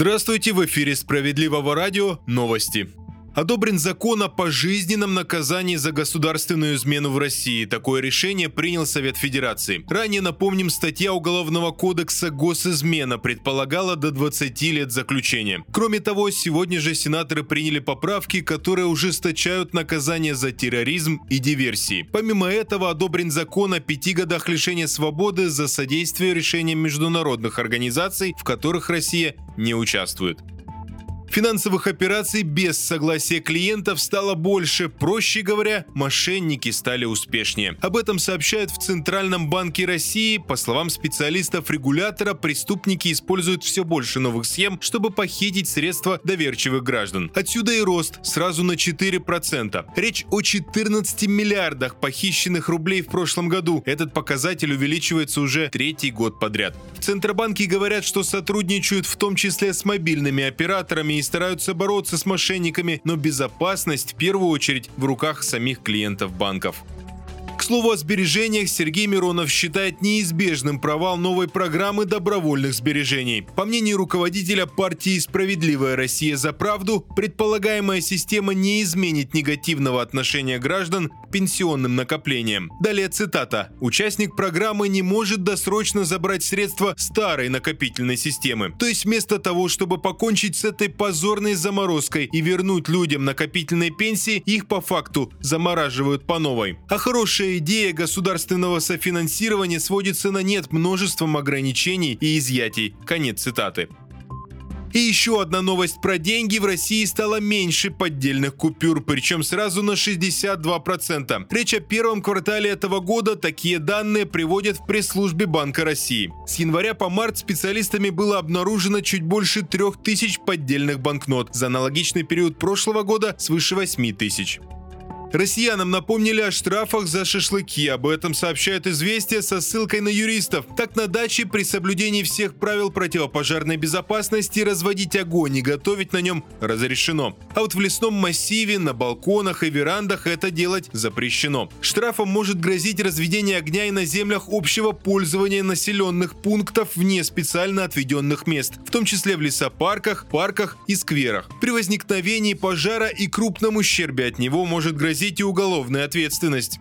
Здравствуйте, в эфире «Справедливого радио» новости. Одобрен закон о пожизненном наказании за государственную измену в России. Такое решение принял Совет Федерации. Ранее, напомним, статья Уголовного кодекса «Госизмена» предполагала до 20 лет заключения. Кроме того, сегодня же сенаторы приняли поправки, которые ужесточают наказание за терроризм и диверсии. Помимо этого, одобрен закон о пяти годах лишения свободы за содействие решениям международных организаций, в которых Россия не участвует. Финансовых операций без согласия клиентов стало больше. Проще говоря, мошенники стали успешнее. Об этом сообщают в Центральном банке России. По словам специалистов регулятора, преступники используют все больше новых схем, чтобы похитить средства доверчивых граждан. Отсюда и рост сразу на 4%. Речь о 14 миллиардах похищенных рублей в прошлом году. Этот показатель увеличивается уже третий год подряд. В Центробанке говорят, что сотрудничают в том числе с мобильными операторами и стараются бороться с мошенниками, но безопасность в первую очередь в руках самих клиентов банков. Слову о сбережениях, Сергей Миронов считает неизбежным провал новой программы добровольных сбережений. По мнению руководителя партии «Справедливая Россия за правду», предполагаемая система не изменит негативного отношения граждан к пенсионным накоплениям. Далее цитата. «Участник программы не может досрочно забрать средства старой накопительной системы. То есть вместо того, чтобы покончить с этой позорной заморозкой и вернуть людям накопительные пенсии, их по факту замораживают по новой. А хорошая идея государственного софинансирования сводится на нет множеством ограничений и изъятий. Конец цитаты. И еще одна новость про деньги. В России стало меньше поддельных купюр, причем сразу на 62%. Речь о первом квартале этого года. Такие данные приводят в пресс-службе Банка России. С января по март специалистами было обнаружено чуть больше 3000 поддельных банкнот. За аналогичный период прошлого года свыше 8000. Россиянам напомнили о штрафах за шашлыки. Об этом сообщают известия со ссылкой на юристов. Так на даче при соблюдении всех правил противопожарной безопасности разводить огонь и готовить на нем разрешено. А вот в лесном массиве, на балконах и верандах это делать запрещено. Штрафом может грозить разведение огня и на землях общего пользования населенных пунктов вне специально отведенных мест, в том числе в лесопарках, парках и скверах. При возникновении пожара и крупном ущербе от него может грозить грозить и уголовная ответственность.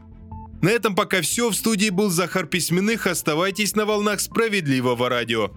На этом пока все. В студии был Захар Письменных. Оставайтесь на волнах справедливого радио.